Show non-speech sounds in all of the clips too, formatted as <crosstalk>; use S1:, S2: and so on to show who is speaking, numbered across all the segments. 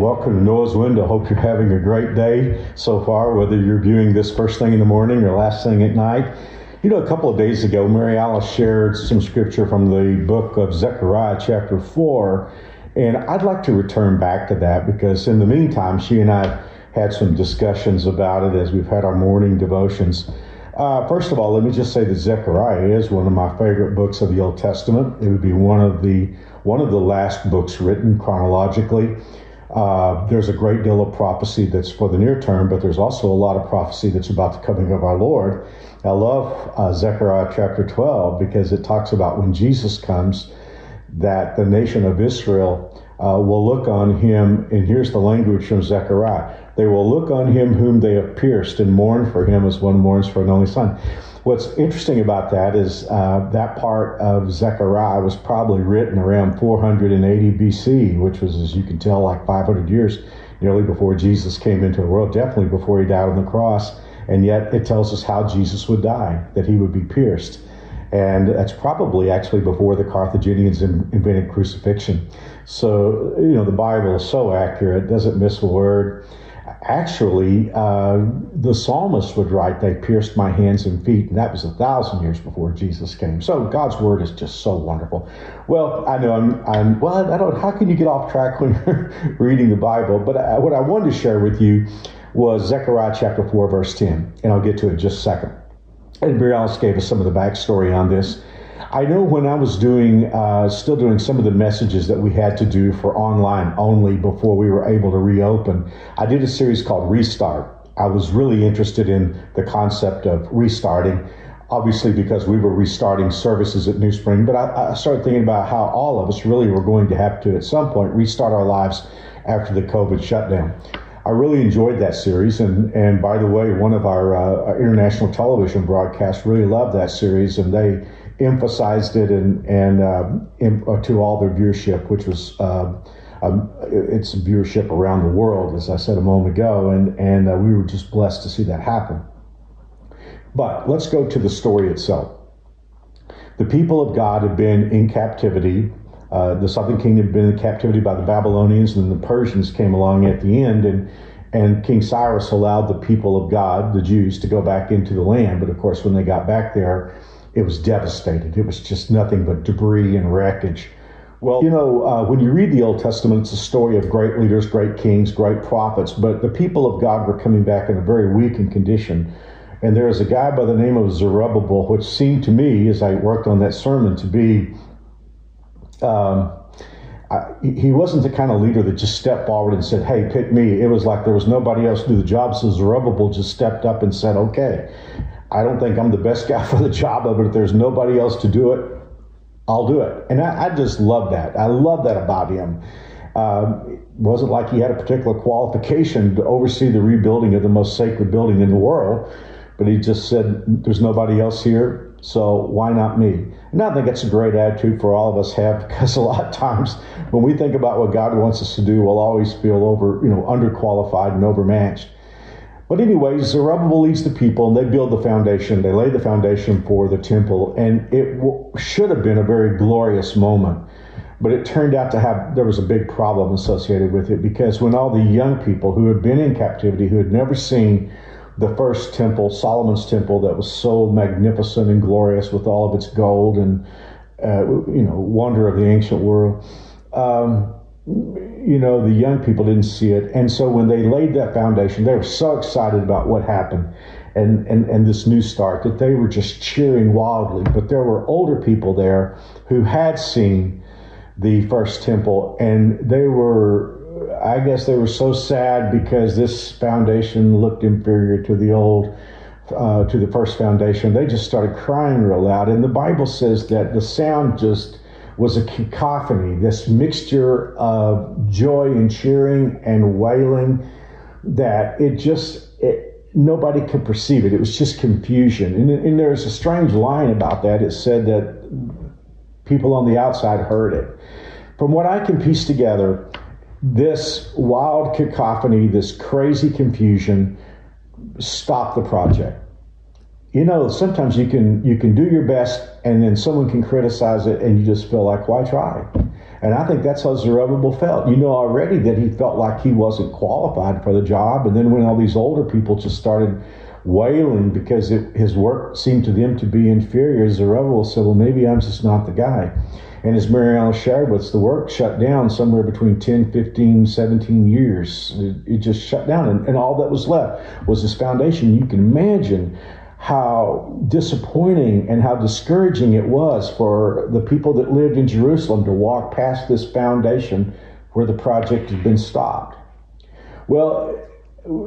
S1: welcome to Noah's Window. Hope you're having a great day so far, whether you're viewing this first thing in the morning or last thing at night. You know, a couple of days ago, Mary Alice shared some scripture from the book of Zechariah, chapter 4, and I'd like to return back to that because in the meantime, she and I had some discussions about it as we've had our morning devotions. Uh, first of all, let me just say that Zechariah is one of my favorite books of the Old Testament. It would be one of the one of the last books written chronologically. Uh, there's a great deal of prophecy that's for the near term, but there's also a lot of prophecy that's about the coming of our Lord. I love uh, Zechariah chapter 12 because it talks about when Jesus comes, that the nation of Israel uh, will look on him, and here's the language from Zechariah they will look on him whom they have pierced and mourn for him as one mourns for an only son. What's interesting about that is uh, that part of Zechariah was probably written around 480 BC, which was, as you can tell, like 500 years nearly before Jesus came into the world, definitely before he died on the cross. And yet it tells us how Jesus would die, that he would be pierced. And that's probably actually before the Carthaginians invented crucifixion. So, you know, the Bible is so accurate, doesn't miss a word actually, uh, the psalmist would write, They pierced my hands and feet, and that was a thousand years before Jesus came. So God's word is just so wonderful. Well, I know I'm, I'm well, I don't, how can you get off track when <laughs> you're reading the Bible? But I, what I wanted to share with you was Zechariah chapter 4, verse 10, and I'll get to it in just a second. And Alice gave us some of the backstory on this. I know when I was doing, uh, still doing some of the messages that we had to do for online only before we were able to reopen, I did a series called Restart. I was really interested in the concept of restarting, obviously because we were restarting services at New Spring, but I, I started thinking about how all of us really were going to have to, at some point, restart our lives after the COVID shutdown. I really enjoyed that series, and and by the way, one of our, uh, our international television broadcasts really loved that series, and they emphasized it and and um, in, uh, to all their viewership, which was um, um, its viewership around the world, as I said a moment ago, and and uh, we were just blessed to see that happen. But let's go to the story itself. The people of God had been in captivity. Uh, the southern kingdom had been in captivity by the Babylonians, and the Persians came along at the end, and and King Cyrus allowed the people of God, the Jews, to go back into the land. But of course, when they got back there, it was devastated. It was just nothing but debris and wreckage. Well, you know, uh, when you read the Old Testament, it's a story of great leaders, great kings, great prophets, but the people of God were coming back in a very weakened condition. And there is a guy by the name of Zerubbabel, which seemed to me, as I worked on that sermon, to be. Um, I, he wasn't the kind of leader that just stepped forward and said, Hey, pick me. It was like there was nobody else to do the job. So Zerubbabel just stepped up and said, Okay. I don't think I'm the best guy <laughs> for the job it. If there's nobody else to do it, I'll do it. And I, I just love that. I love that about him. Um, it wasn't like he had a particular qualification to oversee the rebuilding of the most sacred building in the world, but he just said, There's nobody else here, so why not me? And I think it's a great attitude for all of us have <laughs> because a lot of times when we think about what God wants us to do, we'll always feel over, you know, underqualified and overmatched. But anyway, Zerubbabel leads the people and they build the foundation. They lay the foundation for the temple, and it w- should have been a very glorious moment. But it turned out to have, there was a big problem associated with it because when all the young people who had been in captivity, who had never seen the first temple, Solomon's temple, that was so magnificent and glorious with all of its gold and, uh, you know, wonder of the ancient world. Um, you know, the young people didn't see it. And so when they laid that foundation, they were so excited about what happened and, and, and this new start that they were just cheering wildly. But there were older people there who had seen the first temple and they were, I guess they were so sad because this foundation looked inferior to the old. Uh, to the first foundation, they just started crying real loud. And the Bible says that the sound just was a cacophony, this mixture of joy and cheering and wailing that it just, it, nobody could perceive it. It was just confusion. And, and there's a strange line about that. It said that people on the outside heard it. From what I can piece together, this wild cacophony, this crazy confusion stopped the project. You know, sometimes you can you can do your best, and then someone can criticize it, and you just feel like, why try? And I think that's how Zerubbabel felt. You know already that he felt like he wasn't qualified for the job, and then when all these older people just started wailing because it, his work seemed to them to be inferior, Zerubbabel said, "Well, maybe I'm just not the guy." And as Mary Alice shared with us, the work shut down somewhere between 10, 15, 17 years. It, it just shut down. And, and all that was left was this foundation. You can imagine how disappointing and how discouraging it was for the people that lived in Jerusalem to walk past this foundation where the project had been stopped. Well,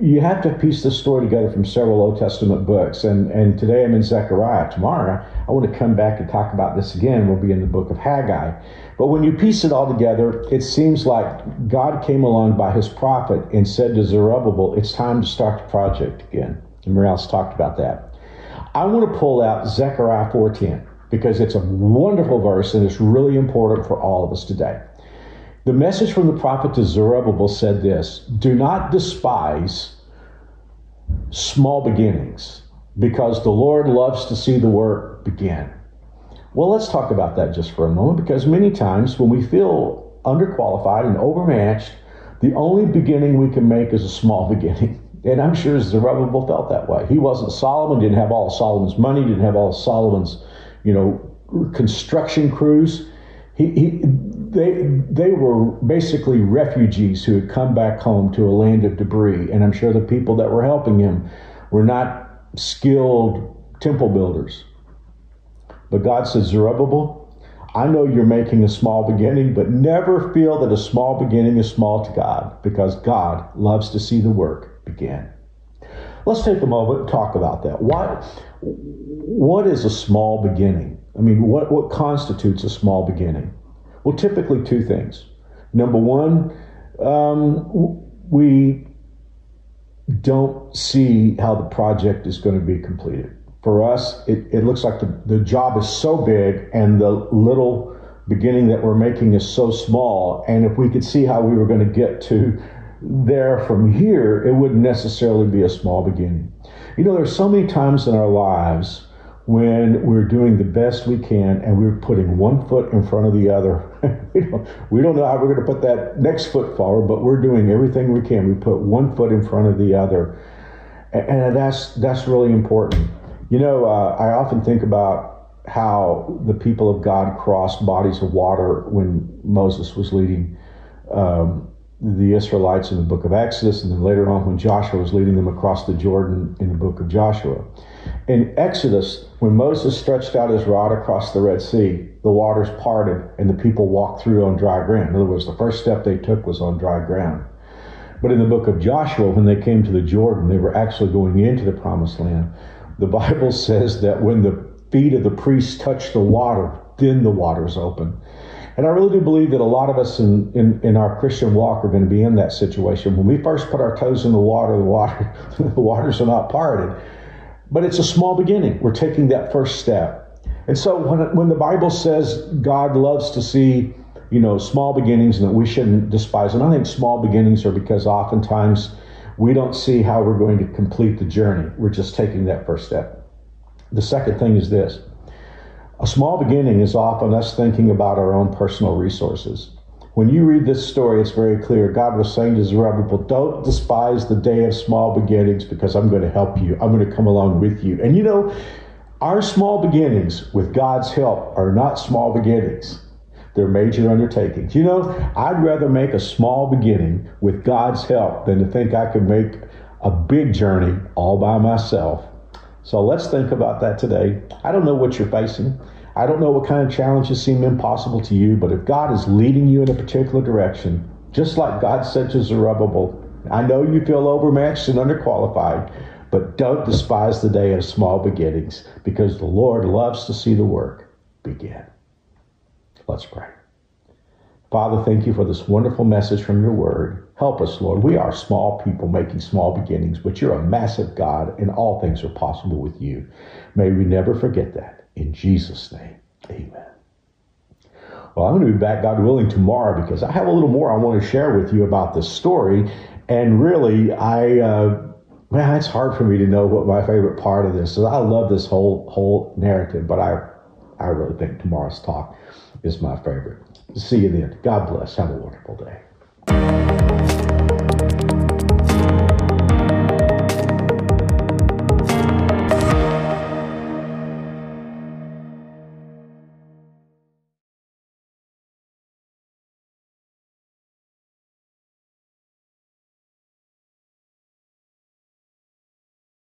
S1: you have to piece this story together from several Old Testament books. And, and today I'm in Zechariah. Tomorrow I want to come back and talk about this again. We'll be in the book of Haggai. But when you piece it all together, it seems like God came along by his prophet and said to Zerubbabel, it's time to start the project again. And Mary Alice talked about that. I want to pull out Zechariah 4.10 because it's a wonderful verse and it's really important for all of us today. The message from the prophet to Zerubbabel said this Do not despise small beginnings because the Lord loves to see the work begin. Well, let's talk about that just for a moment because many times when we feel underqualified and overmatched, the only beginning we can make is a small <laughs> beginning. And I'm sure Zerubbabel felt that way. He wasn't Solomon, didn't have all Solomon's money, didn't have all Solomon's, you know, construction crews. He, he, they, they were basically refugees who had come back home to a land of debris. And I'm sure the people that were helping him were not skilled temple builders. But God said, Zerubbabel, I know you're making a small beginning, but never feel that a small beginning is small to God because God loves to see the work begin. Let's take a moment and talk about that. What, what is a small beginning? I mean, what, what constitutes a small beginning? Well, typically two things. Number one, um, we don't see how the project is going to be completed. For us, it, it looks like the, the job is so big and the little beginning that we're making is so small. And if we could see how we were going to get to there from here, it wouldn't necessarily be a small beginning. You know, there's so many times in our lives when we're doing the best we can and we're putting one foot in front of the other. <laughs> we, don't, know how we're going to put that next foot forward, but we're doing everything we can. We put one foot in front of the other. And, and that's, that's really important. You know, uh, I often think about how the people of God crossed bodies of water when Moses was leading um, the Israelites in the book of Exodus, and then later on when Joshua was leading them across the Jordan in the book of Joshua. In Exodus, when Moses stretched out his rod across the Red Sea, the waters parted and the people walked through on dry ground. In other words, the first step they took was on dry ground. But in the book of Joshua, when they came to the Jordan, they were actually going into the promised land. The Bible <laughs> says that when the feet of the priests touched the water, then the waters opened. And I really do believe that a lot of us in, in, in, our Christian walk are going to be in that situation. When we first put our toes in the water, the water <laughs> the waters are not parted. But it's a small beginning. We're taking that first step. And so when, when the Bible says God loves to see, you know, small beginnings and that we shouldn't despise them, I think small beginnings are because oftentimes we don't see how we're going to complete the journey. We're just taking that first step. The second thing is this a small beginning is often us thinking about our own personal resources. When you read this story, it's very clear. God was saying to Zerubbabel, Don't despise the day of small beginnings because I'm going to help you. I'm going to come along with you. And you know, our small beginnings with God's help are not small beginnings. They're major undertakings. You know, I'd rather make a small beginning with God's help than to think I could make a big journey all by myself. So let's think about that today. I don't know what you're facing. I don't know what kind of challenges seem impossible to you, but if God is leading you in a particular direction, just like God said to Zerubbabel, I know you feel overmatched and underqualified, but don't despise the day of small beginnings because the Lord loves to see the work begin. Let's pray. Father, thank you for this wonderful message from your word. Help us, Lord. We are small people making small beginnings, but you're a massive God, and all things are possible with you. May we never forget that. In Jesus' name, amen. Well, I'm going to be back, God willing, tomorrow because I have a little more I want to share with you about this story. And really, I. Uh, man, it's hard for me to know what my favorite part of this is. I love this whole whole narrative, but I I really think tomorrow's talk is my favorite. See you then. God bless. Have a wonderful day.